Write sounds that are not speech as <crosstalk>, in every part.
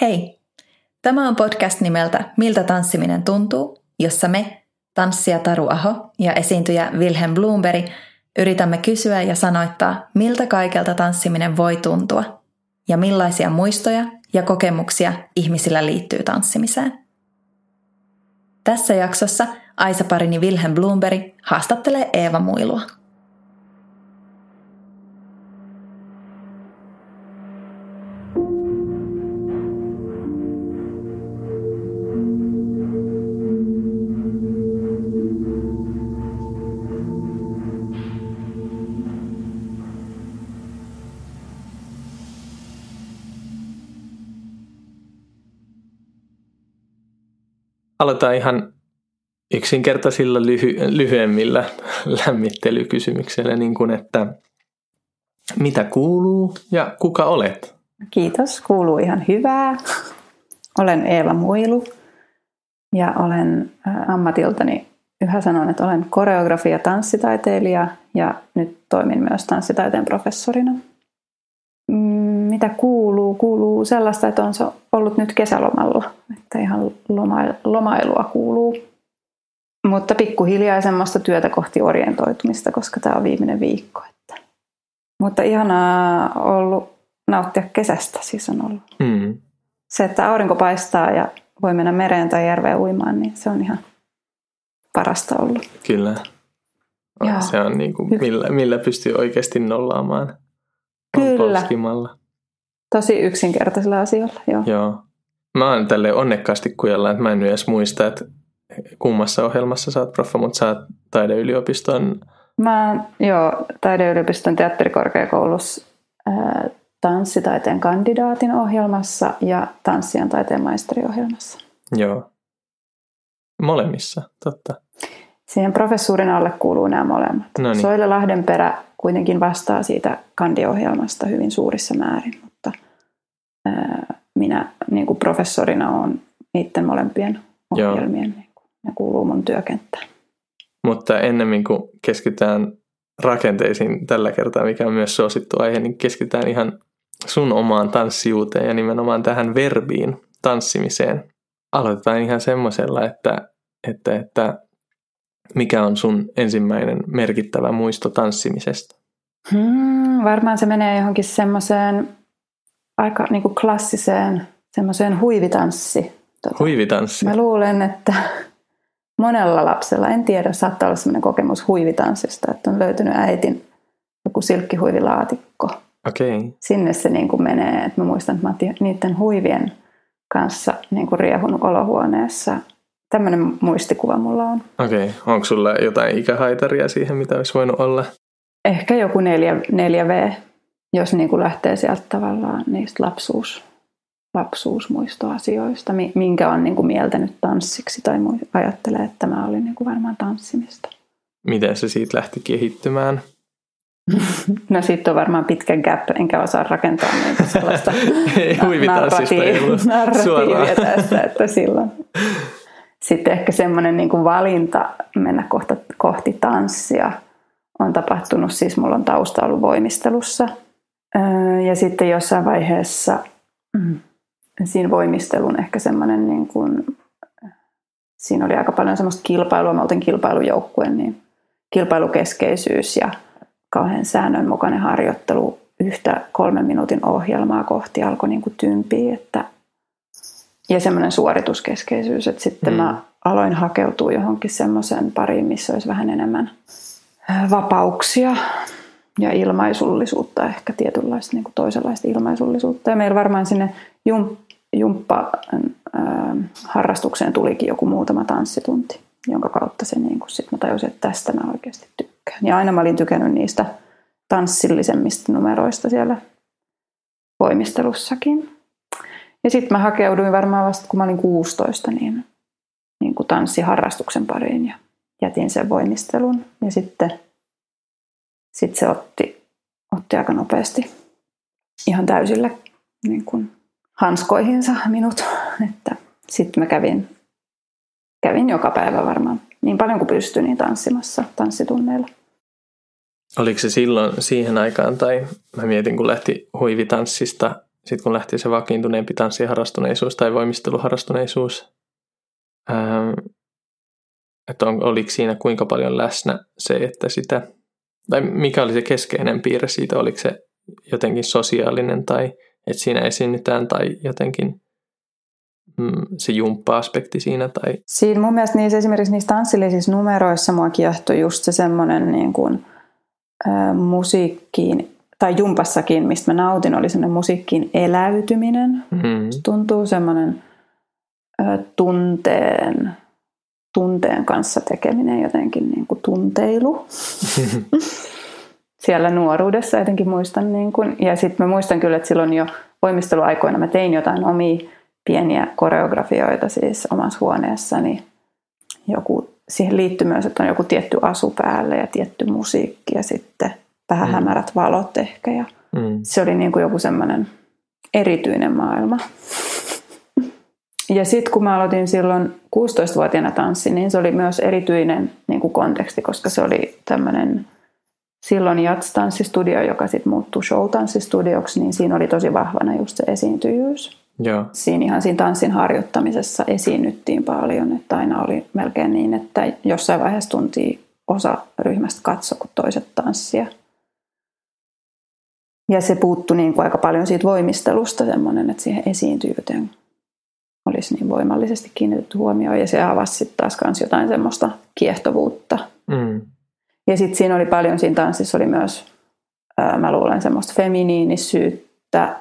Hei! Tämä on podcast nimeltä Miltä tanssiminen tuntuu, jossa me, tanssija Taru Aho ja esiintyjä Wilhelm Bloomberg, yritämme kysyä ja sanoittaa, miltä kaikelta tanssiminen voi tuntua ja millaisia muistoja ja kokemuksia ihmisillä liittyy tanssimiseen. Tässä jaksossa Aisa-parini Wilhelm Bloomberg haastattelee Eeva Muilua. Aloitetaan ihan yksinkertaisilla lyhy- lyhyemmillä <laughs> lämmittelykysymyksillä, niin kuin että mitä kuuluu ja kuka olet? Kiitos, kuuluu ihan hyvää. Olen Eeva Muilu ja olen ammatiltani yhä sanon, että olen koreografia- ja tanssitaiteilija ja nyt toimin myös tanssitaiteen professorina mitä kuuluu? Kuuluu sellaista, että on se ollut nyt kesälomalla. Että ihan lomailua kuuluu. Mutta pikkuhiljaa semmoista työtä kohti orientoitumista, koska tämä on viimeinen viikko. Että. Mutta ihanaa ollut nauttia kesästä, siis on ollut. Mm. Se, että aurinko paistaa ja voi mennä mereen tai järveen uimaan, niin se on ihan parasta ollut. Kyllä. Joo. Se on niin kuin, millä, millä pystyy oikeasti nollaamaan Kyllä. Polskimalla. Tosi yksinkertaisilla asioilla, joo. Joo. Mä oon tälle onnekkaasti kujalla, että mä en edes muista, että kummassa ohjelmassa sä oot proffa, mutta sä oot taideyliopiston... Mä joo, taideyliopiston teatterikorkeakoulussa ää, tanssitaiteen kandidaatin ohjelmassa ja tanssijan taiteen maisteriohjelmassa. Joo. Molemmissa, totta. Siihen professuurin alle kuuluu nämä molemmat. Noniin. Soile Lahdenperä kuitenkin vastaa siitä kandiohjelmasta hyvin suurissa määrin, minä niin kuin professorina olen niiden molempien ohjelmien, niin kuin, ne kuuluu mun työkenttään. Mutta ennemmin kuin keskitytään rakenteisiin tällä kertaa, mikä on myös suosittu aihe, niin keskitytään ihan sun omaan tanssijuuteen ja nimenomaan tähän verbiin, tanssimiseen. Aloitetaan ihan semmoisella, että, että, että mikä on sun ensimmäinen merkittävä muisto tanssimisesta? Hmm, varmaan se menee johonkin semmoiseen aika niin kuin klassiseen semmoiseen huivitanssi. Tuota, huivitanssi? Mä luulen, että <laughs> monella lapsella, en tiedä, saattaa olla semmoinen kokemus huivitanssista, että on löytynyt äitin joku silkkihuivilaatikko. Okay. Sinne se niin kuin menee. että mä muistan, että mä niiden huivien kanssa niin kuin riehunut olohuoneessa – Tämmöinen muistikuva mulla on. Okei, okay. onko sulla jotain ikähaitaria siihen, mitä olisi voinut olla? Ehkä joku 4, 4V, jos niin kuin lähtee sieltä tavallaan niistä lapsuus, lapsuusmuistoasioista, minkä on niin kuin mieltänyt tanssiksi tai ajattelee, että tämä oli niin kuin varmaan tanssimista. Miten se siitä lähti kehittymään? <laughs> No sitten on varmaan pitkä gap, enkä osaa rakentaa niin sellaista <laughs> narratiivia, <laughs> narratiivia tästä, että silloin sitten ehkä semmoinen niin kuin valinta mennä kohta, kohti tanssia on tapahtunut, siis mulla on tausta ollut voimistelussa. Ja sitten jossain vaiheessa mm, siinä voimistelun ehkä semmoinen, niin kuin, siinä oli aika paljon semmoista kilpailua, mä olin kilpailujoukkue, niin kilpailukeskeisyys ja kauhean säännönmukainen harjoittelu yhtä kolmen minuutin ohjelmaa kohti alkoi niin kuin tympiä, että ja semmoinen suorituskeskeisyys, että sitten mm. mä aloin hakeutua johonkin semmoisen pariin, missä olisi vähän enemmän vapauksia ja ilmaisullisuutta, ehkä tietynlaista niin kuin toisenlaista ilmaisullisuutta. Ja meillä varmaan sinne jump, jumppa äh, harrastukseen tulikin joku muutama tanssitunti, jonka kautta se niin kuin sit mä tajusin, että tästä mä oikeasti tykkään. Ja aina mä olin tykännyt niistä tanssillisemmista numeroista siellä voimistelussakin. Ja sitten mä hakeuduin varmaan vasta, kun mä olin 16, niin, niin kuin tanssiharrastuksen pariin ja jätin sen voimistelun. Ja sitten sit se otti, otti aika nopeasti ihan täysillä niin kuin hanskoihinsa minut. <laughs> Että sitten mä kävin, kävin joka päivä varmaan niin paljon kuin pystyin niin tanssimassa tanssitunneilla. Oliko se silloin siihen aikaan, tai mä mietin kun lähti huivitanssista sitten kun lähti se vakiintuneempi tanssiharrastuneisuus tai voimisteluharrastuneisuus, ää, että on, oliko siinä kuinka paljon läsnä se, että sitä, tai mikä oli se keskeinen piirre siitä, oliko se jotenkin sosiaalinen tai että siinä esiinnytään tai jotenkin mm, se jumppa-aspekti siinä. Tai... Siinä mun mielestä niissä, esimerkiksi niissä tanssillisissa numeroissa mua kiehtoi just se semmoinen niin kuin, ä, musiikkiin, tai jumpassakin, mistä mä nautin, oli semmoinen musiikkiin eläytyminen. Mm-hmm. Se tuntuu semmoinen ä, tunteen, tunteen kanssa tekeminen, jotenkin niin kuin tunteilu. <laughs> Siellä nuoruudessa jotenkin muistan. Niin kuin, ja sitten mä muistan kyllä, että silloin jo voimisteluaikoina mä tein jotain omia pieniä koreografioita siis omassa huoneessani. Joku, siihen liittyy myös, että on joku tietty asu päälle ja tietty musiikki ja sitten vähän mm. hämärät valot ehkä. Ja mm. Se oli niin kuin joku semmoinen erityinen maailma. Ja sitten kun mä aloitin silloin 16-vuotiaana tanssi, niin se oli myös erityinen niin kuin konteksti, koska se oli tämmöinen silloin jats-tanssistudio, joka sitten muuttui show-tanssistudioksi, niin siinä oli tosi vahvana just se esiintyjyys. Joo. Siinä ihan siinä tanssin harjoittamisessa esiinnyttiin paljon, että aina oli melkein niin, että jossain vaiheessa tunti osa ryhmästä katso, kun toiset tanssia. Ja se puuttui niin kuin aika paljon siitä voimistelusta semmoinen, että siihen esiintyvyyteen olisi niin voimallisesti kiinnitetty huomioon. Ja se avasi sitten taas kans jotain semmoista kiehtovuutta. Mm. Ja sitten siinä oli paljon, siinä tanssissa oli myös, ää, mä luulen, semmoista feminiinisyyttä,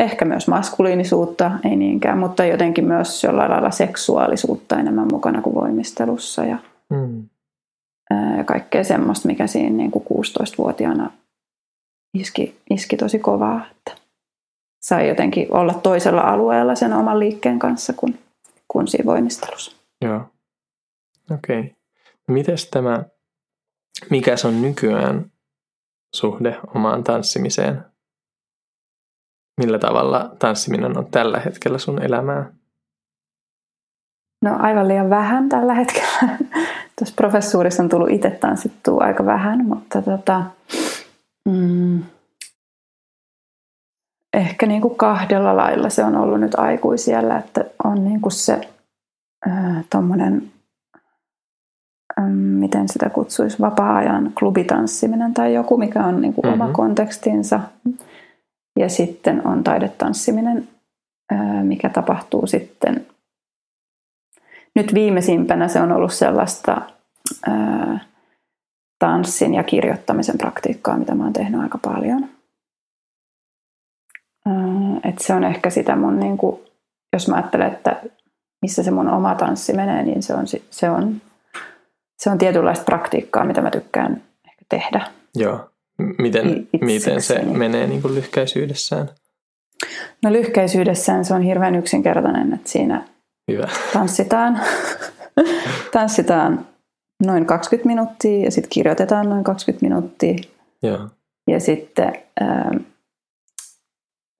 ehkä myös maskuliinisuutta, ei niinkään, mutta jotenkin myös jollain lailla seksuaalisuutta enemmän mukana kuin voimistelussa. Ja, mm. ää, kaikkea semmoista, mikä siinä niin kuin 16-vuotiaana iski, iski tosi kovaa. Että sai jotenkin olla toisella alueella sen oman liikkeen kanssa kuin, kuin siinä voimistelussa. Joo. Okei. Okay. Mites tämä mikä se on nykyään suhde omaan tanssimiseen? Millä tavalla tanssiminen on tällä hetkellä sun elämää? No aivan liian vähän tällä hetkellä. <laughs> Tuossa professuurissa on tullut itse tanssittua aika vähän, mutta tota, mm, ehkä niin kuin kahdella lailla se on ollut nyt aikuisiellä, että on niin kuin se äh, miten sitä kutsuisi, vapaa-ajan klubitanssiminen tai joku, mikä on niin kuin mm-hmm. oma kontekstinsa. Ja sitten on taidetanssiminen, mikä tapahtuu sitten. Nyt viimeisimpänä se on ollut sellaista tanssin ja kirjoittamisen praktiikkaa, mitä mä oon tehnyt aika paljon. Et se on ehkä sitä mun, niin kuin, jos mä ajattelen, että missä se mun oma tanssi menee, niin se on, se on se on tietynlaista praktiikkaa, mitä mä tykkään ehkä tehdä. Joo. Miten, miten se menee niin kuin lyhkäisyydessään? No lyhkäisyydessään se on hirveän yksinkertainen, että siinä Hyvä. tanssitaan, <laughs> tanssitaan noin 20 minuuttia ja sitten kirjoitetaan noin 20 minuuttia. Joo. Ja sitten ähm,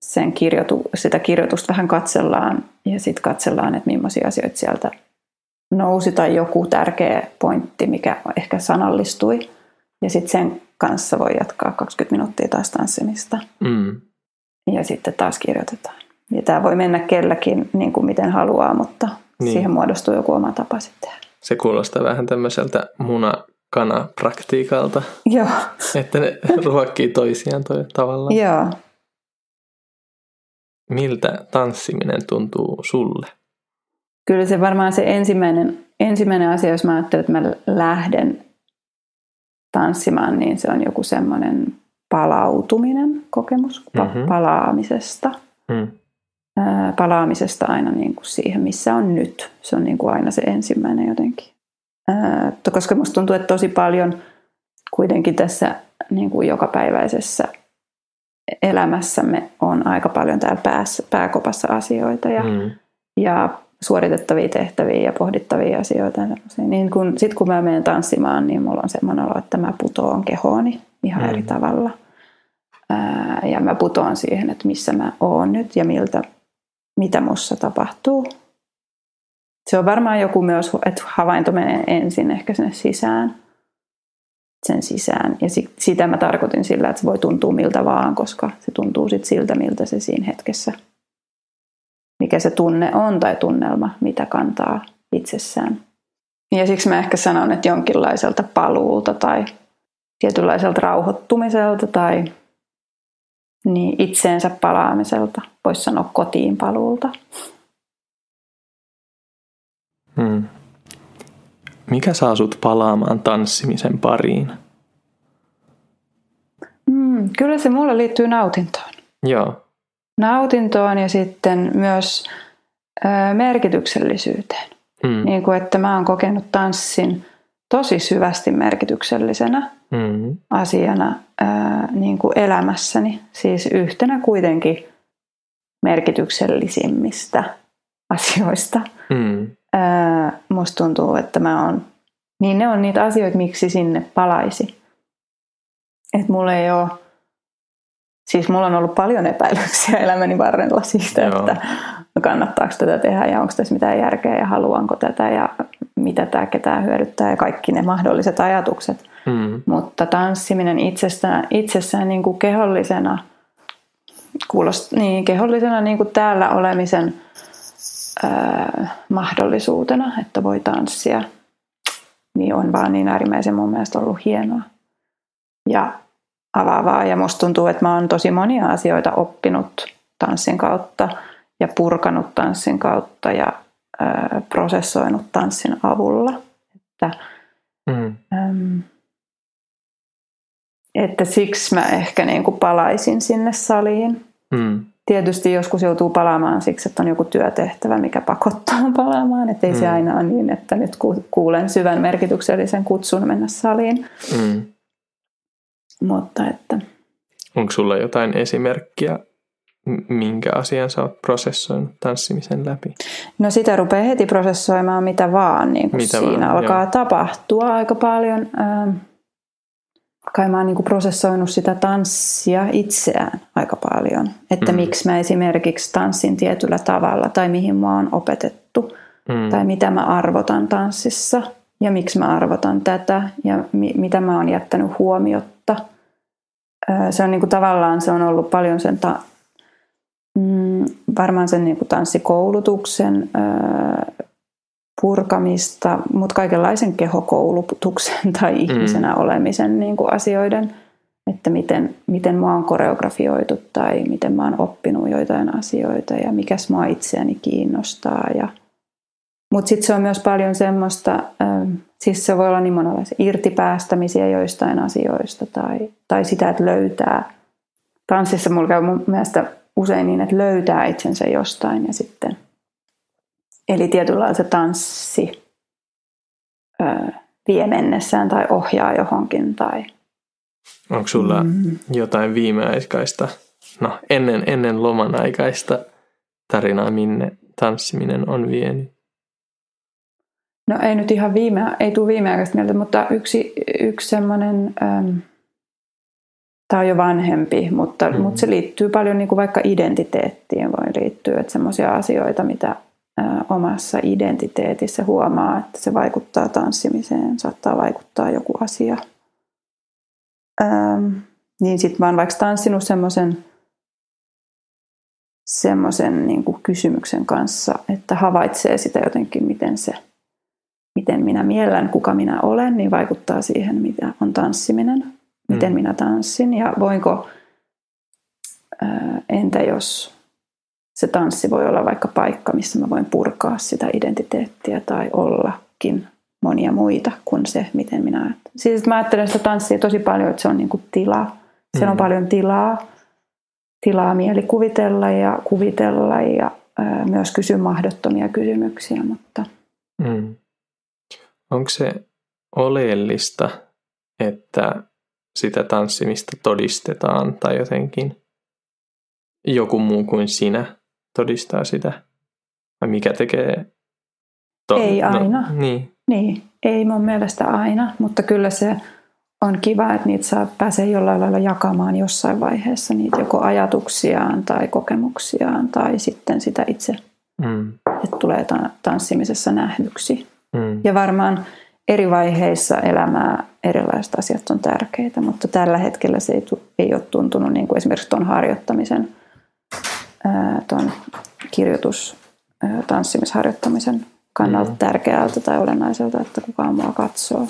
sen kirjoitu, sitä kirjoitusta vähän katsellaan ja sitten katsellaan, että millaisia asioita sieltä nousi tai joku tärkeä pointti, mikä ehkä sanallistui. Ja sitten sen kanssa voi jatkaa 20 minuuttia taas tanssimista. Mm. Ja sitten taas kirjoitetaan. Ja tämä voi mennä kelläkin niin kuin miten haluaa, mutta niin. siihen muodostuu joku oma tapa sitten. Se kuulostaa vähän tämmöiseltä muna-kana-praktiikalta. Joo. Että ne ruokkii toisiaan toi tavallaan. Joo. Miltä tanssiminen tuntuu sulle? kyllä se varmaan se ensimmäinen, ensimmäinen asia, jos mä ajattelen, että mä lähden tanssimaan, niin se on joku semmoinen palautuminen kokemus mm-hmm. palaamisesta. Mm. palaamisesta aina niin kuin siihen, missä on nyt. Se on niin kuin aina se ensimmäinen jotenkin. koska musta tuntuu, että tosi paljon kuitenkin tässä niin kuin jokapäiväisessä elämässämme on aika paljon täällä päässä, pääkopassa asioita ja, mm. ja suoritettavia tehtäviä ja pohdittavia asioita. Niin kun, sitten kun mä menen tanssimaan, niin mulla on semmoinen olo, että mä putoan kehooni ihan mm. eri tavalla. Ää, ja mä putoan siihen, että missä mä oon nyt ja miltä, mitä mussa tapahtuu. Se on varmaan joku myös, että havainto menee ensin ehkä sinne sisään. Sen sisään. Ja sitä mä tarkoitin sillä, että se voi tuntua miltä vaan, koska se tuntuu sit siltä, miltä se siinä hetkessä, mikä se tunne on tai tunnelma, mitä kantaa itsessään. Ja siksi mä ehkä sanon, että jonkinlaiselta paluulta tai tietynlaiselta rauhoittumiselta tai niin itseensä palaamiselta, voisi sanoa kotiin paluulta. Hmm. Mikä saa sut palaamaan tanssimisen pariin? Hmm, kyllä se mulle liittyy nautintoon. Joo. Nautintoon ja sitten myös ö, merkityksellisyyteen. Hmm. Niin kuin, että mä oon kokenut tanssin tosi syvästi merkityksellisenä hmm. asiana ää, niin kuin elämässäni. Siis yhtenä kuitenkin merkityksellisimmistä asioista. Hmm. Ää, musta tuntuu, että mä oon, niin ne on niitä asioita, miksi sinne palaisi. Että mulla ei ole, siis mulla on ollut paljon epäilyksiä <laughs> elämäni varrella siitä, Joo. että kannattaako tätä tehdä ja onko tässä mitään järkeä ja haluanko tätä ja mitä tämä ketään hyödyttää ja kaikki ne mahdolliset ajatukset. Mm. Mutta tanssiminen itsestään, itsessään niin kuin kehollisena, kuulost, niin, kehollisena niin kuin täällä olemisen mahdollisuutena, että voi tanssia, niin on vaan niin äärimmäisen mun mielestä ollut hienoa ja avaavaa. Ja musta tuntuu, että mä oon tosi monia asioita oppinut tanssin kautta ja purkanut tanssin kautta ja ää, prosessoinut tanssin avulla. Että, mm. äm, että siksi mä ehkä niin kuin palaisin sinne saliin. Mm. Tietysti joskus joutuu palaamaan siksi, että on joku työtehtävä, mikä pakottaa <laughs> palaamaan. Että ei mm. se aina ole niin, että nyt kuulen syvän merkityksellisen kutsun mennä saliin. Mm. Mutta että... Onko sulla jotain esimerkkiä, minkä asian sä oot prosessoinut tanssimisen läpi? No sitä rupeaa heti prosessoimaan mitä vaan. Niin mitä siinä vaan, alkaa joo. tapahtua aika paljon. Ähm, kai mä oon niin prosessoinut sitä tanssia itseään aika paljon. Että mm. miksi mä esimerkiksi tanssin tietyllä tavalla tai mihin mä oon opetettu. Mm. Tai mitä mä arvotan tanssissa ja miksi mä arvotan tätä ja mi- mitä mä oon jättänyt huomiotta. Se on niin kuin tavallaan se on ollut paljon sen ta- mm, varmaan sen niin kuin tanssikoulutuksen purkamista, mutta kaikenlaisen kehokoulutuksen <laughs> tai ihmisenä mm. olemisen niin kuin asioiden, että miten, miten mä oon koreografioitu tai miten mä oon oppinut joitain asioita ja mikäs mua itseäni kiinnostaa. Ja, mutta sitten se on myös paljon semmoista, siis se voi olla niin monenlaisia irtipäästämisiä joistain asioista tai, tai sitä, että löytää. Tanssissa mulla käy mun mielestä usein niin, että löytää itsensä jostain ja sitten – Eli tietynlailla se tanssi ö, vie mennessään tai ohjaa johonkin. Tai... Onko sulla mm. jotain viimeaikaista, no ennen, ennen loman aikaista tarinaa, minne tanssiminen on vienyt? No ei nyt ihan viime, ei tule viimeaikaista mieltä, mutta yksi, yksi semmoinen, tämä on jo vanhempi, mutta, mm. mutta se liittyy paljon niin kuin vaikka identiteettiin voi liittyä, että semmoisia asioita, mitä omassa identiteetissä huomaa, että se vaikuttaa tanssimiseen, saattaa vaikuttaa joku asia. Ähm, niin sitten mä oon vaikka tanssinut semmoisen semmoisen niin kysymyksen kanssa, että havaitsee sitä jotenkin, miten se, miten minä miellän, kuka minä olen, niin vaikuttaa siihen, mitä on tanssiminen, miten mm. minä tanssin ja voinko, ää, entä jos se tanssi voi olla vaikka paikka, missä mä voin purkaa sitä identiteettiä tai ollakin monia muita kuin se, miten minä ajattelen. Siis mä ajattelen sitä tanssia tosi paljon, että se on niin kuin tila. Siellä mm. on paljon tilaa, tilaa mielikuvitella ja kuvitella ja ää, myös kysyä mahdottomia kysymyksiä. Mutta... Mm. Onko se oleellista, että sitä tanssimista todistetaan tai jotenkin joku muu kuin sinä todistaa sitä? Vai mikä tekee? To- ei no, aina. No, niin. niin. Ei mun mielestä aina, mutta kyllä se on kiva, että niitä saa pääsee jollain lailla jakamaan jossain vaiheessa niitä joko ajatuksiaan tai kokemuksiaan tai sitten sitä itse, mm. että tulee tanssimisessa nähdyksi. Mm. Ja varmaan eri vaiheissa elämää erilaiset asiat on tärkeitä, mutta tällä hetkellä se ei, ei ole tuntunut niin kuin esimerkiksi tuon harjoittamisen, tuon kirjoitus, tanssimisharjoittamisen kannalta mm. tärkeältä tai olennaiselta, että kukaan mua katsoo.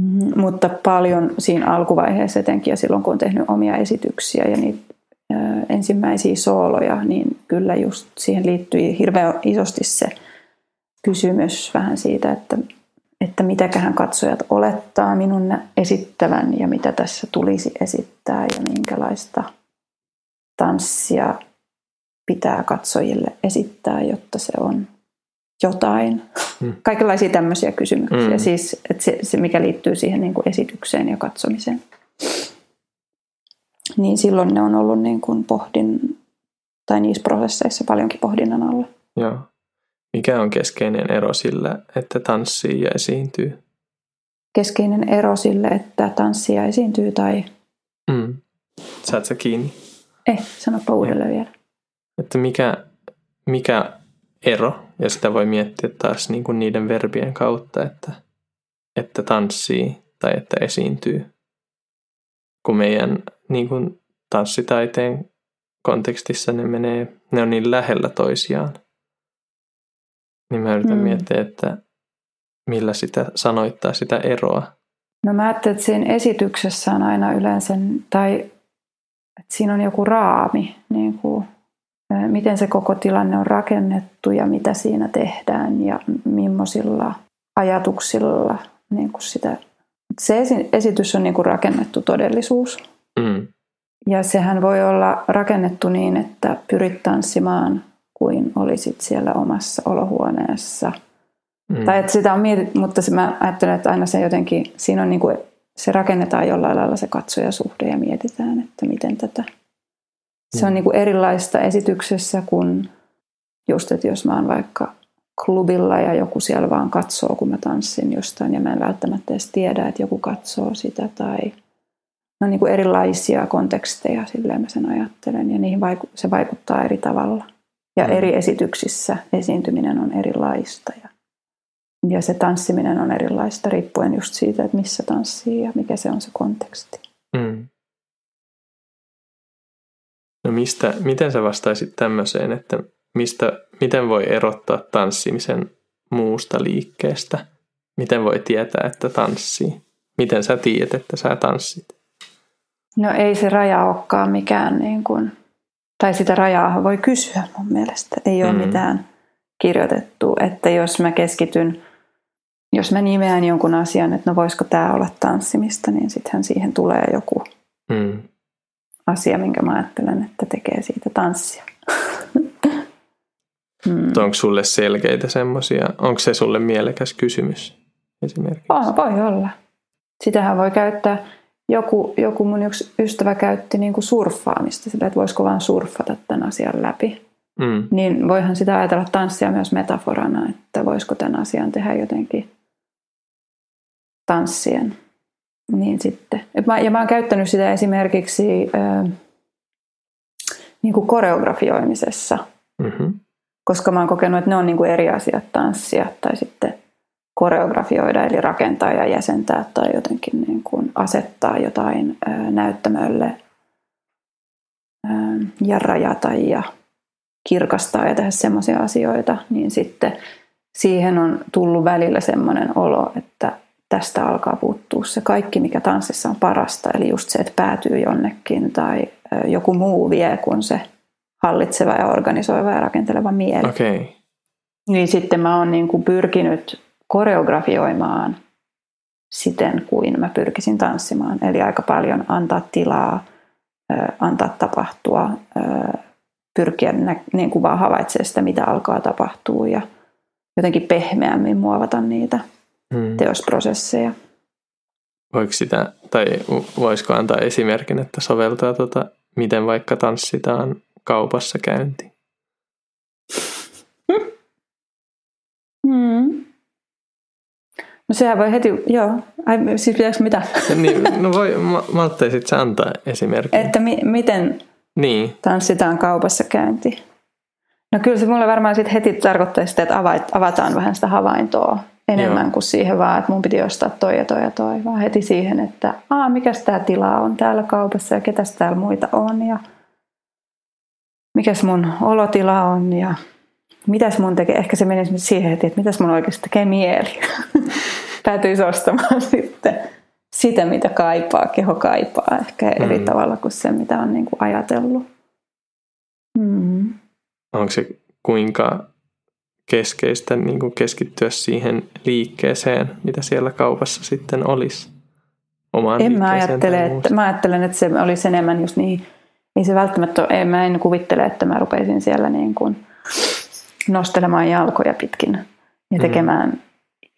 Mm, mutta paljon siinä alkuvaiheessa etenkin ja silloin kun on tehnyt omia esityksiä ja niitä ensimmäisiä sooloja, niin kyllä just siihen liittyi hirveän isosti se kysymys vähän siitä, että, että mitäköhän katsojat olettaa minun esittävän ja mitä tässä tulisi esittää ja minkälaista tanssia pitää katsojille esittää, jotta se on jotain. Hmm. <laughs> Kaikenlaisia tämmöisiä kysymyksiä, hmm. siis että se, se, mikä liittyy siihen niin kuin esitykseen ja katsomiseen. Niin silloin ne on ollut niin kuin pohdin, tai niissä prosesseissa paljonkin pohdinnan alla. Joo. Mikä on keskeinen ero sillä, että tanssii ja esiintyy? Keskeinen ero sille, että tanssii ja esiintyy tai... Mm. Saat sä kiinni? Eh, sanoppa uudelleen vielä. Että mikä, mikä ero, ja sitä voi miettiä taas niin kuin niiden verbien kautta, että, että tanssii tai että esiintyy. Kun meidän niin kuin tanssitaiteen kontekstissa ne menee, ne on niin lähellä toisiaan. Niin mä yritän mm. miettiä, että millä sitä sanoittaa sitä eroa. No mä ajattelen, että siinä esityksessä on aina yleensä, tai että siinä on joku raami, niin kuin miten se koko tilanne on rakennettu ja mitä siinä tehdään ja millaisilla ajatuksilla niin kuin sitä. Se esitys on niin kuin rakennettu todellisuus. Mm. Ja sehän voi olla rakennettu niin, että pyrit tanssimaan kuin olisit siellä omassa olohuoneessa. Mm. Tai että sitä on mietitty, mutta se, mä ajattelen, että aina se jotenkin, siinä on niin kuin, se rakennetaan jollain lailla se katsojasuhde ja mietitään, että miten tätä se on niin kuin erilaista esityksessä kuin just, että jos mä oon vaikka klubilla ja joku siellä vaan katsoo, kun mä tanssin jostain ja mä en välttämättä edes tiedä, että joku katsoo sitä tai no niin kuin erilaisia konteksteja, silleen mä sen ajattelen ja niihin vaiku- se vaikuttaa eri tavalla. Ja mm. eri esityksissä esiintyminen on erilaista ja, ja se tanssiminen on erilaista riippuen just siitä, että missä tanssii ja mikä se on se konteksti. Mm. No mistä, miten sä vastaisit tämmöiseen, että mistä, miten voi erottaa tanssimisen muusta liikkeestä? Miten voi tietää, että tanssii? Miten sä tiedät, että sä tanssit? No ei se raja olekaan mikään, niin kuin, tai sitä rajaa voi kysyä mun mielestä. Ei ole mm. mitään kirjoitettu, että jos mä keskityn, jos mä nimeän jonkun asian, että no voisiko tämä olla tanssimista, niin sittenhän siihen tulee joku mm asia, minkä mä ajattelen, että tekee siitä tanssia. <laughs> hmm. Onko sulle selkeitä semmoisia? Onko se sulle mielekäs kysymys esimerkiksi? Oh, voi olla. Sitähän voi käyttää. Joku, joku mun yksi ystävä käytti niin kuin surffaamista, sillä että voisiko vaan surffata tämän asian läpi. Mm. Niin voihan sitä ajatella tanssia myös metaforana, että voisiko tämän asian tehdä jotenkin tanssien niin sitten. Mä, ja mä oon käyttänyt sitä esimerkiksi äh, niin kuin koreografioimisessa, mm-hmm. koska mä oon kokenut, että ne on niin kuin eri asiat, tanssia tai sitten koreografioida, eli rakentaa ja jäsentää tai jotenkin niin kuin asettaa jotain äh, näyttämölle äh, ja rajata ja kirkastaa ja tehdä semmoisia asioita, niin sitten siihen on tullut välillä semmoinen olo, että tästä alkaa puuttua se kaikki, mikä tanssissa on parasta. Eli just se, että päätyy jonnekin tai joku muu vie kuin se hallitseva ja organisoiva ja rakenteleva mieli. Okay. Niin sitten mä oon niin kuin pyrkinyt koreografioimaan siten kuin mä pyrkisin tanssimaan. Eli aika paljon antaa tilaa, antaa tapahtua, pyrkiä niin kuin vaan havaitsemaan sitä, mitä alkaa tapahtua ja jotenkin pehmeämmin muovata niitä hmm. teosprosesseja. Voiko sitä, tai voisiko antaa esimerkin, että soveltaa tota, miten vaikka tanssitaan kaupassa käynti? <laughs> Hmm. No sehän voi heti, joo. Ai, siis pitääkö mitä? <laughs> niin, no voi, ma- malttaisit sä antaa esimerkin. Että mi- miten niin. tanssitaan kaupassa käynti? No kyllä se mulle varmaan sitten heti tarkoittaa sitä, että avataan vähän sitä havaintoa enemmän Joo. kuin siihen vaan, että mun piti ostaa toi ja toi ja toi, vaan heti siihen, että Aa, mikäs tämä tila on täällä kaupassa ja ketäs täällä muita on ja mikäs mun olotila on ja mitäs mun tekee, ehkä se meni esimerkiksi siihen heti, että mitäs mun oikeasti tekee mieli. <laughs> Päätyisi ostamaan <laughs> sitten sitä, mitä kaipaa, keho kaipaa, ehkä eri Mm. tavalla kuin se, mitä on niin kuin ajatellut. Mm. Onko se kuinka keskeistä niin kuin keskittyä siihen liikkeeseen, mitä siellä kaupassa sitten olisi? Omaan En mä ajattele, että, mä ajattelen, että se olisi enemmän just niin, ei se välttämättä ei, mä en kuvittele, että mä rupeisin siellä niin kuin nostelemaan jalkoja pitkin ja Mhm. tekemään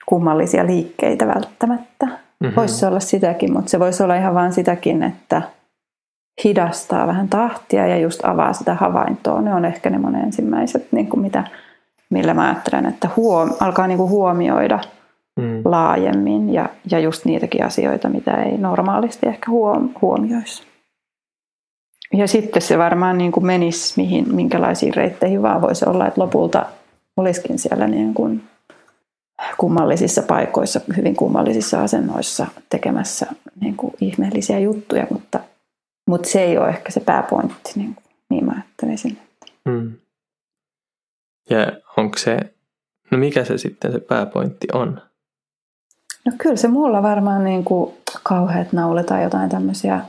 kummallisia liikkeitä välttämättä. Mhm. Voisi olla sitäkin, mutta se voisi olla ihan vain sitäkin, että hidastaa vähän tahtia ja just avaa sitä havaintoa. Ne on ehkä ne mun ensimmäiset, niin kuin mitä, millä mä ajattelen, että huom, alkaa niin kuin huomioida Mm. laajemmin ja, ja just niitäkin asioita, mitä ei normaalisti ehkä huom, huomioisi. Ja sitten se varmaan niin kuin menisi mihin, minkälaisiin reitteihin vaan voisi olla, että lopulta olisikin siellä niin kuin kummallisissa paikoissa, hyvin kummallisissa asennoissa tekemässä niin kuin ihmeellisiä juttuja, mutta, mutta se ei ole ehkä se pääpointti, niin, kuin, niin mä ajattelisin. Mm. Ja onko se, no mikä se sitten se pääpointti on? No kyllä se mulla varmaan niin kuin kauheat naulet tai jotain tämmöisiä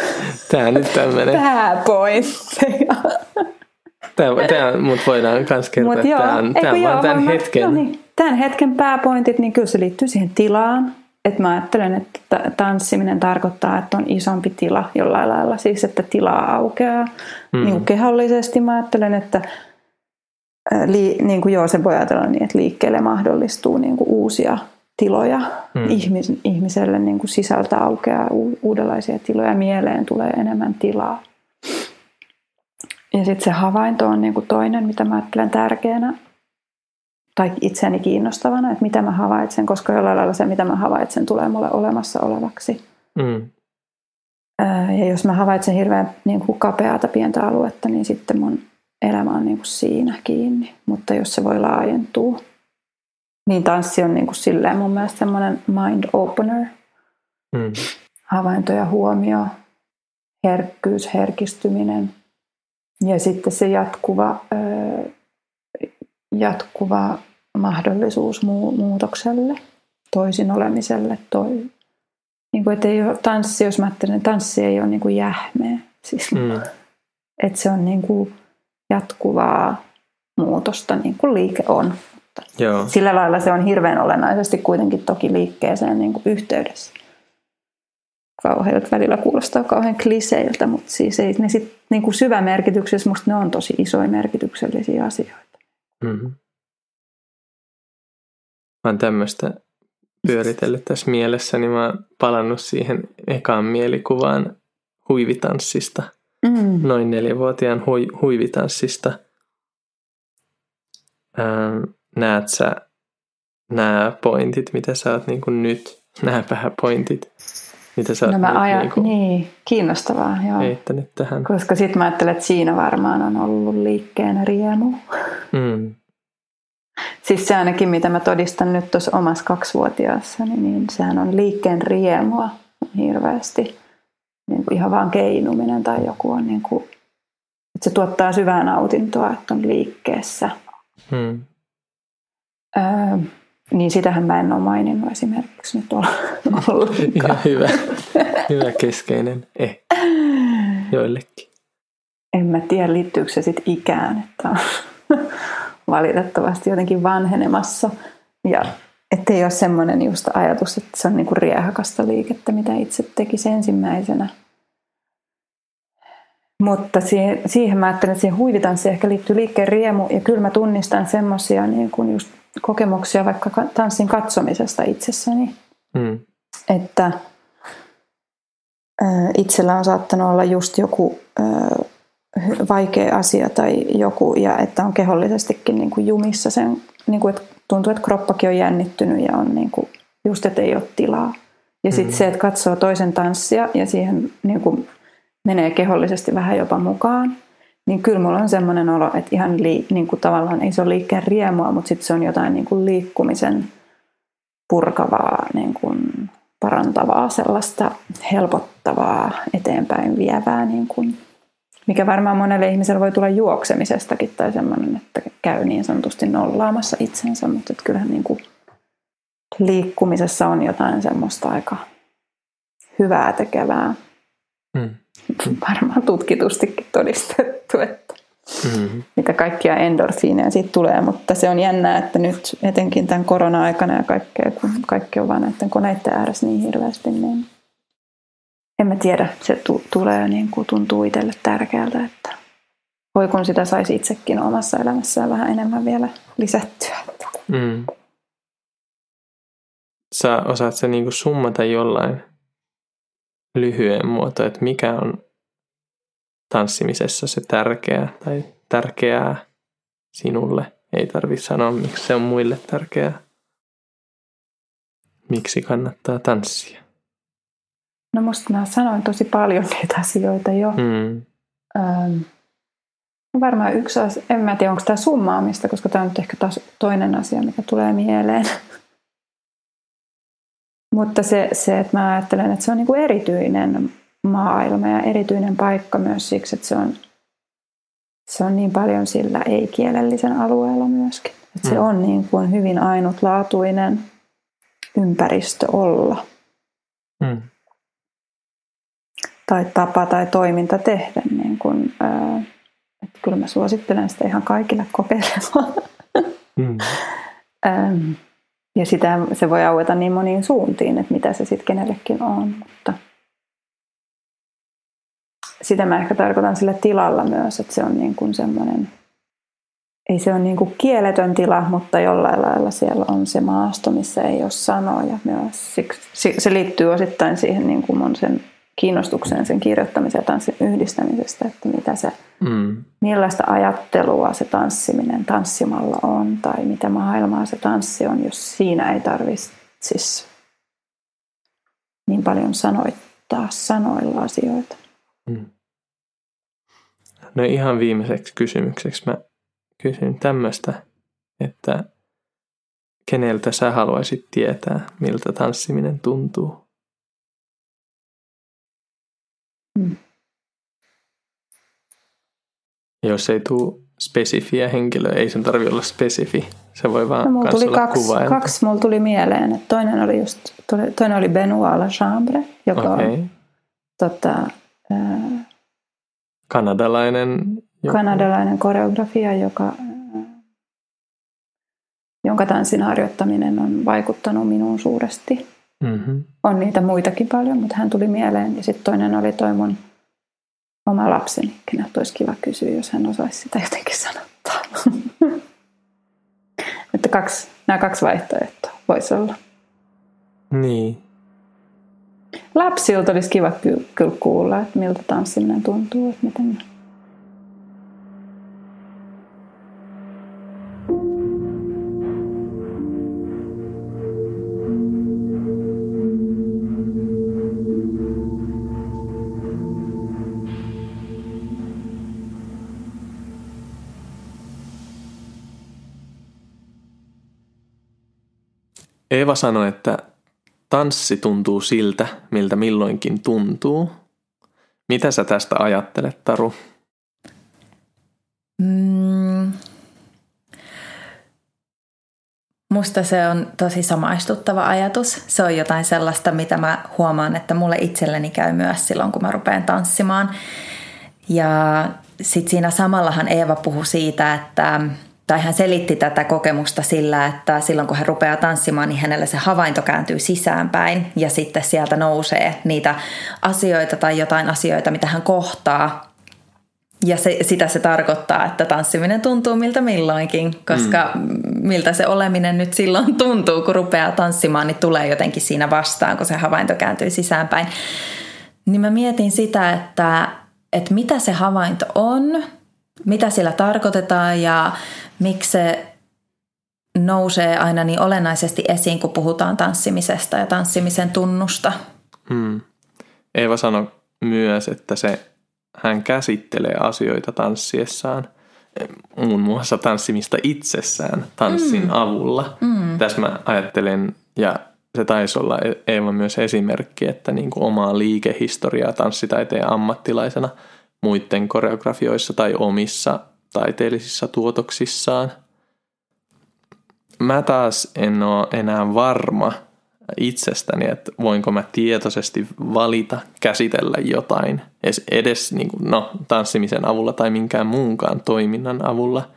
<laughs> Tämä nyt tämmöinen, pääpointteja. <laughs> tämä, tämä, mutta voidaan myös kertoa, Mut että joo, tämä on, eikö tämä on joo, vaan tämän mä- hetken. No niin, tämän hetken pääpointit, niin kyllä se liittyy siihen tilaan. Että mä ajattelen, että ta- tanssiminen tarkoittaa, että on isompi tila jollain lailla. Siis, että tilaa aukeaa. Mm. Niin kehollisesti mä ajattelen, että li, niin kuin joo, se voi ajatella niin, että liikkeelle mahdollistuu niin kuin uusia tiloja. Mm. Ihmis, ihmiselle niin kuin sisältä aukeaa u, uudenlaisia tiloja. Mieleen tulee enemmän tilaa. Ja sitten se havainto on niin kuin toinen, mitä mä ajattelen tärkeänä tai itseäni kiinnostavana, että mitä mä havaitsen, koska jollain lailla se, mitä mä havaitsen, tulee mulle olemassa olevaksi. Mm. Ja jos mä havaitsen hirveän niin kuin kapeata pientä aluetta, niin sitten mun elämä on niin kuin siinä kiinni. Mutta jos se voi laajentua, niin tanssi on niin kuin silleen mun mielestä semmoinen mind opener. Mm. Havainto ja huomio, herkkyys, herkistyminen ja sitten se jatkuva, ö, jatkuva mahdollisuus muu- muutokselle, toisin olemiselle. Toi. Niin kuin, että ei ole tanssi, jos mä ajattelen, tanssi ei ole niin kuin jähmeä. Siis, Mm. Että se on niin kuin jatkuvaa muutosta, niin kuin liike on. Joo. Sillä lailla se on hirveän olennaisesti kuitenkin toki liikkeeseen niin kuin yhteydessä. Kauheilta välillä kuulostaa kauhean kliseiltä, mutta siis ei, ne sit, niin kuin syvämerkityksessä musta ne on tosi isoja merkityksellisiä asioita. Mm-hmm. Mä oon tämmöistä pyöritellyt tässä mielessä, niin mä oon palannut siihen ekaan mielikuvaan huivitanssista, Mm. noin neljävuotiaan hui, huivitanssista. Ähm, näet sä nämä pointit, mitä sä oot niin kuin nyt, nämä pääpointit, mitä sä No oot mä nyt ajan, niin kuin niin, kiinnostavaa, joo. heittänyt tähän. Koska sitten mä ajattelen, että siinä varmaan on ollut liikkeen riemu. Mm. Siis se ainakin, mitä mä todistan nyt tuossa omassa kaksivuotiaassa, niin, niin sehän on liikkeen riemua hirveästi. Niin kuin ihan vaan keinuminen tai joku on niin kuin, että se tuottaa syvää nautintoa, että on liikkeessä. Mm. Öö, niin sitähän mä en ole maininnut esimerkiksi nyt <laughs> ollenkaan. Hyvä, hyvä keskeinen eh joillekin. En mä tiedä, liittyykö se sitten ikään, että on <laughs> valitettavasti jotenkin vanhenemassa. Ja ettei ole semmoinen just ajatus, että se on niinku riehakasta liikettä, mitä itse tekisi ensimmäisenä. Mutta siihen, siihen mä ajattelen, että siihen huivitanssiin ehkä liittyy liikkeen riemu. Ja kyllä mä tunnistan semmoisia niin kuin just kokemuksia vaikka ka- tanssin katsomisesta itsessäni. Mm. Että ö, itsellä on saattanut olla just joku hy- vaikea asia tai joku, ja että on kehollisestikin niin kuin jumissa sen, niin kuin, että tuntuu, että kroppakin on jännittynyt ja on niin kuin, just, että ei ole tilaa. Ja sitten Mm. se, että katsoo toisen tanssia ja siihen niin kuin menee kehollisesti vähän jopa mukaan, niin kyllä mulla on semmoinen olo, että ihan lii, niin kuin tavallaan ei se ole liikkeen riemua, mutta sitten se on jotain niin kuin liikkumisen purkavaa, niin kuin parantavaa, sellaista helpottavaa, eteenpäin vievää, niin kuin, mikä varmaan monelle ihmiselle voi tulla juoksemisestakin tai semmoinen, että käy niin sanotusti nollaamassa itsensä, mutta että kyllähän niin kuin liikkumisessa on jotain semmoista aika hyvää tekevää. Mm. Varmaan tutkitustikin todistettu, että mm-hmm. mitä kaikkia endorfiineja siitä tulee, mutta se on jännää, että nyt etenkin tämän korona-aikana ja kaikkea, kun kaikki on vain näiden koneiden ääressä niin hirveästi, niin en mä tiedä, se t- tulee niin kuin tuntuu itselle tärkeältä, että voi kun sitä saisi itsekin omassa elämässään vähän enemmän vielä lisättyä. Mm. Sä osaat se niin kuin summata jollain lyhyen muoto, että mikä on tanssimisessa se tärkeä tai tärkeää sinulle. Ei tarvitse sanoa, miksi se on muille tärkeää. Miksi kannattaa tanssia? No musta mä sanoin tosi paljon <laughs> niitä asioita jo. Mm. Ähm, varmaan yksi asia, en mä tiedä onko tämä summaamista, koska tämä on nyt ehkä taas toinen asia, mikä tulee mieleen. <laughs> Mutta se, se, että mä ajattelen, että se on niin kuin erityinen maailma ja erityinen paikka myös siksi, että se on, se on niin paljon sillä ei-kielellisen alueella myöskin. Että mm. Se on niin kuin hyvin ainutlaatuinen ympäristö olla. Mm. Tai tapa tai toiminta tehdä. Niin kuin, ää, että kyllä mä suosittelen sitä ihan kaikille kokeilemaan. Mm. <laughs> ähm, ja sitä se voi aueta niin moniin suuntiin, että mitä se sitten kenellekin on. Mutta sitä mä ehkä tarkoitan sillä tilalla myös, että se on niin kuin semmoinen, ei se ole niin kuin kieletön tila, mutta jollain lailla siellä on se maasto, missä ei ole sanoja myös. Siksi, se liittyy osittain siihen niin kuin mun sen kiinnostukseen sen kirjoittamisen ja tanssin yhdistämisestä, että mitä se, mm. millaista ajattelua se tanssiminen tanssimalla on tai mitä maailmaa se tanssi on, jos siinä ei tarvitsisi niin paljon sanoittaa sanoilla asioita. Mm. No ihan viimeiseksi kysymykseksi mä kysyn tämmöistä, että keneltä sä haluaisit tietää, miltä tanssiminen tuntuu? Jos ei tule spesifiä henkilöä, ei sen tarvitse olla spesifi. Se voi vaan no, tuli olla kaksi, kuvailta. kaksi mulla tuli mieleen. Että toinen oli just, toinen oli Benoit Lachambre, joka okay. on tota, ää, kanadalainen, joku. kanadalainen koreografia, joka, jonka tanssin harjoittaminen on vaikuttanut minuun suuresti. Mm-hmm. On niitä muitakin paljon, mutta hän tuli mieleen. Ja sitten toinen oli toi mun oma lapseni, keneltä olisi kiva kysyä, jos hän osaisi sitä jotenkin sanottaa. <laughs> että kaksi, nämä kaksi vaihtoehtoa voisi olla. Niin. Lapsilta olisi kiva kyllä kuulla, että miltä tanssiminen tuntuu, että miten Eeva sanoi, että tanssi tuntuu siltä, miltä milloinkin tuntuu. Mitä sä tästä ajattelet, Taru? Mm. Musta se on tosi samaistuttava ajatus. Se on jotain sellaista, mitä mä huomaan, että mulle itselleni käy myös silloin, kun mä rupean tanssimaan. Ja sitten siinä samallahan Eeva puhui siitä, että tai hän selitti tätä kokemusta sillä, että silloin kun hän rupeaa tanssimaan, niin hänellä se havainto kääntyy sisäänpäin ja sitten sieltä nousee niitä asioita tai jotain asioita, mitä hän kohtaa. Ja se, sitä se tarkoittaa, että tanssiminen tuntuu miltä milloinkin, koska mm. miltä se oleminen nyt silloin tuntuu, kun rupeaa tanssimaan, niin tulee jotenkin siinä vastaan, kun se havainto kääntyy sisäänpäin. Niin mä mietin sitä, että, että mitä se havainto on, mitä sillä tarkoitetaan ja miksi se nousee aina niin olennaisesti esiin, kun puhutaan tanssimisesta ja tanssimisen tunnusta. Hmm. Eeva sanoi myös, että se, hän käsittelee asioita tanssiessaan, muun muassa tanssimista itsessään tanssin mm. avulla. Mm. Tässä mä ajattelen Ja se taisi olla e- Eeva myös esimerkki, että niin kuin omaa liikehistoriaa tanssitaiteen ammattilaisena muiden koreografioissa tai omissa taiteellisissa tuotoksissaan. Mä taas en ole enää varma itsestäni, että voinko mä tietoisesti valita käsitellä jotain edes, edes niin kuin, no, tanssimisen avulla tai minkään muunkaan toiminnan avulla,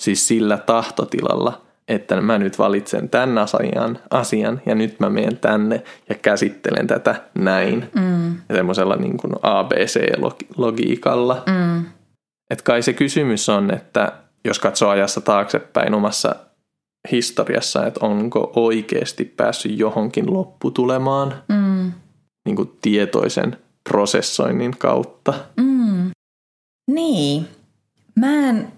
siis sillä tahtotilalla, että mä nyt valitsen tämän asian, asian ja nyt mä menen tänne ja käsittelen tätä näin. Mm. Ja semmoisella niin kuin ABC-logiikalla. Mm. Että kai se kysymys on, että jos katsoo ajassa taaksepäin omassa historiassa, että onko oikeasti päässyt johonkin lopputulemaan mm. niin kuin tietoisen prosessoinnin kautta. Mm. Niin. Mä en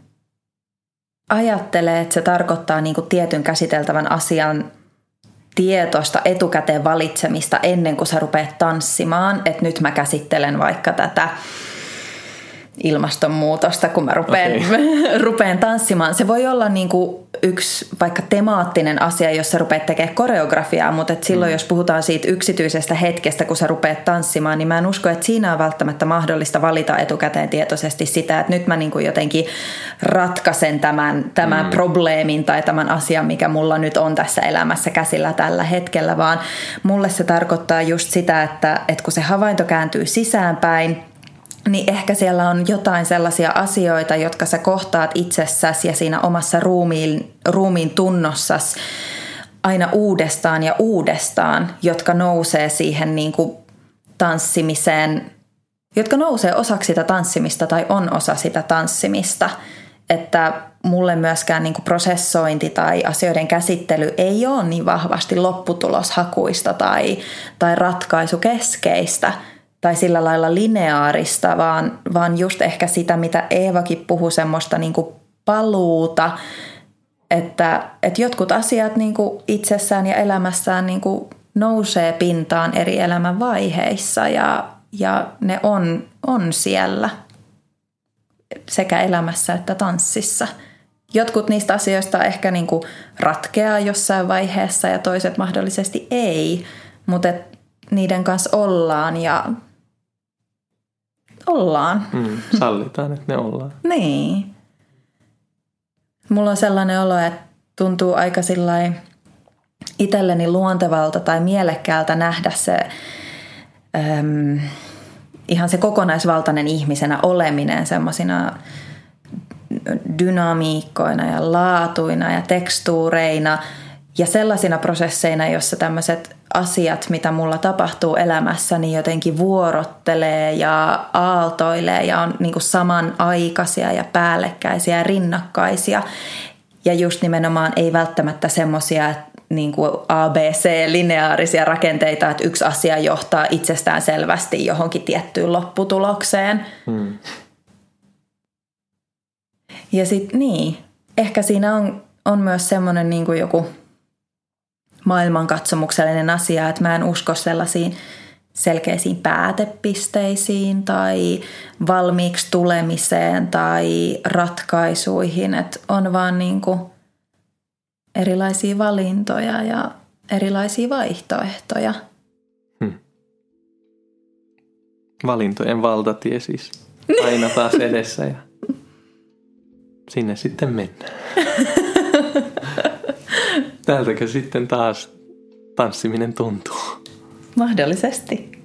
ajattele, että se tarkoittaa niin kuin tietyn käsiteltävän asian tietoista etukäteen valitsemista ennen kuin sä rupeat tanssimaan, että nyt mä käsittelen vaikka tätä ilmastonmuutosta, kun mä rupean, okay. <laughs> rupean tanssimaan. Se voi olla niin kuin yksi vaikka temaattinen asia, jos sä rupeat tekemään koreografiaa, mutta et silloin mm. jos puhutaan siitä yksityisestä hetkestä, kun sä rupeat tanssimaan, niin mä en usko, että siinä on välttämättä mahdollista valita etukäteen tietoisesti sitä, että nyt mä niin kuin jotenkin ratkaisen tämän, tämän mm. probleemin tai tämän asian, mikä mulla nyt on tässä elämässä käsillä tällä hetkellä, vaan mulle se tarkoittaa just sitä, että, että kun se havainto kääntyy sisäänpäin, niin ehkä siellä on jotain sellaisia asioita, jotka sä kohtaat itsessäsi ja siinä omassa ruumiin, ruumiin tunnossas aina uudestaan ja uudestaan, jotka nousee siihen niin kuin tanssimiseen, jotka nousee osaksi sitä tanssimista tai on osa sitä tanssimista. Että mulle myöskään niin kuin prosessointi tai asioiden käsittely ei ole niin vahvasti lopputuloshakuista tai, tai ratkaisukeskeistä – tai sillä lailla lineaarista, vaan, vaan just ehkä sitä, mitä Eevakin puhui, semmoista niin kuin paluuta, että, että jotkut asiat niin kuin itsessään ja elämässään niin kuin nousee pintaan eri elämän vaiheissa ja, ja ne on, on siellä sekä elämässä että tanssissa. Jotkut niistä asioista ehkä niin kuin ratkeaa jossain vaiheessa ja toiset mahdollisesti ei, mutta niiden kanssa ollaan ja ollaan. Mm, sallitaan, että ne ollaan. niin. Mulla on sellainen olo, että tuntuu aika itselleni luontevalta tai mielekkäältä nähdä se äm, ihan se kokonaisvaltainen ihmisenä oleminen semmoisina dynamiikkoina ja laatuina ja tekstuureina ja sellaisina prosesseina, jossa tämmöiset asiat, mitä mulla tapahtuu elämässä, niin jotenkin vuorottelee ja aaltoilee ja on niin kuin samanaikaisia ja päällekkäisiä ja rinnakkaisia. Ja just nimenomaan ei välttämättä semmoisia niin kuin ABC-lineaarisia rakenteita, että yksi asia johtaa itsestään selvästi johonkin tiettyyn lopputulokseen. Hmm. Ja sitten niin, ehkä siinä on, on myös semmoinen niin kuin joku – maailmankatsomuksellinen asia, että mä en usko sellaisiin selkeisiin päätepisteisiin tai valmiiksi tulemiseen tai ratkaisuihin, että on vaan niin kuin erilaisia valintoja ja erilaisia vaihtoehtoja. Hmm. Valintojen valtatie siis aina taas edessä ja sinne sitten mennään. <laughs> Tältäkö sitten taas tanssiminen tuntuu? Mahdollisesti.